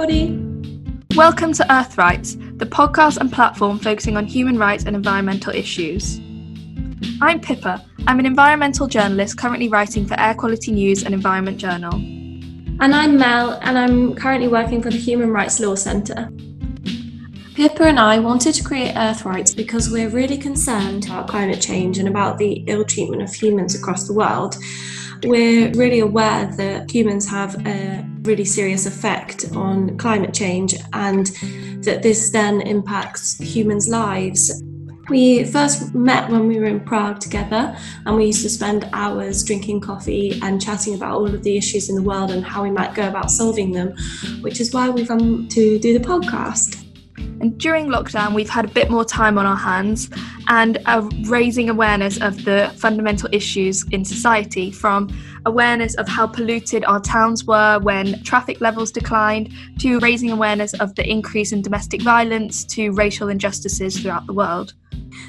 everybody. Welcome to Earth Rights, the podcast and platform focusing on human rights and environmental issues. I'm Pippa. I'm an environmental journalist currently writing for Air Quality News and Environment Journal. And I'm Mel, and I'm currently working for the Human Rights Law Centre. Pippa and I wanted to create Earth Rights because we're really concerned about climate change and about the ill treatment of humans across the world. We're really aware that humans have a really serious effect on climate change and that this then impacts humans' lives. We first met when we were in Prague together, and we used to spend hours drinking coffee and chatting about all of the issues in the world and how we might go about solving them, which is why we've come to do the podcast. And during lockdown, we've had a bit more time on our hands and are raising awareness of the fundamental issues in society from awareness of how polluted our towns were when traffic levels declined, to raising awareness of the increase in domestic violence, to racial injustices throughout the world.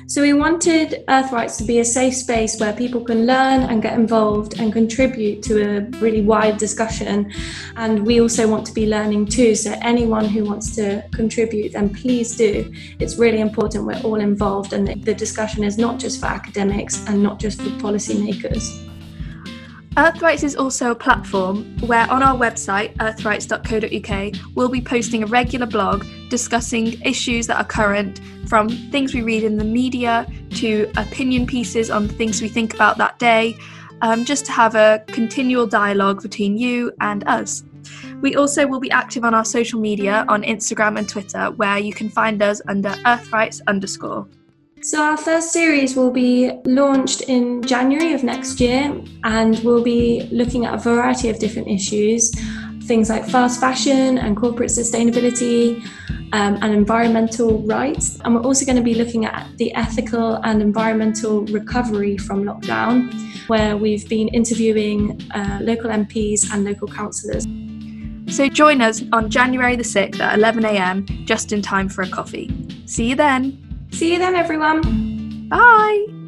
So we wanted Earth Rights to be a safe space where people can learn and get involved and contribute to a really wide discussion. And we also want to be learning too. So anyone who wants to contribute, then please do. It's really important we're all involved and the discussion is not just for academics and not just for policymakers. Earthrights is also a platform where on our website, earthrights.co.uk, we'll be posting a regular blog discussing issues that are current, from things we read in the media to opinion pieces on things we think about that day, um, just to have a continual dialogue between you and us. We also will be active on our social media on Instagram and Twitter, where you can find us under earthrights underscore. So, our first series will be launched in January of next year, and we'll be looking at a variety of different issues things like fast fashion and corporate sustainability um, and environmental rights. And we're also going to be looking at the ethical and environmental recovery from lockdown, where we've been interviewing uh, local MPs and local councillors. So join us on January the 6th at 11am, just in time for a coffee. See you then! See you then, everyone. Bye.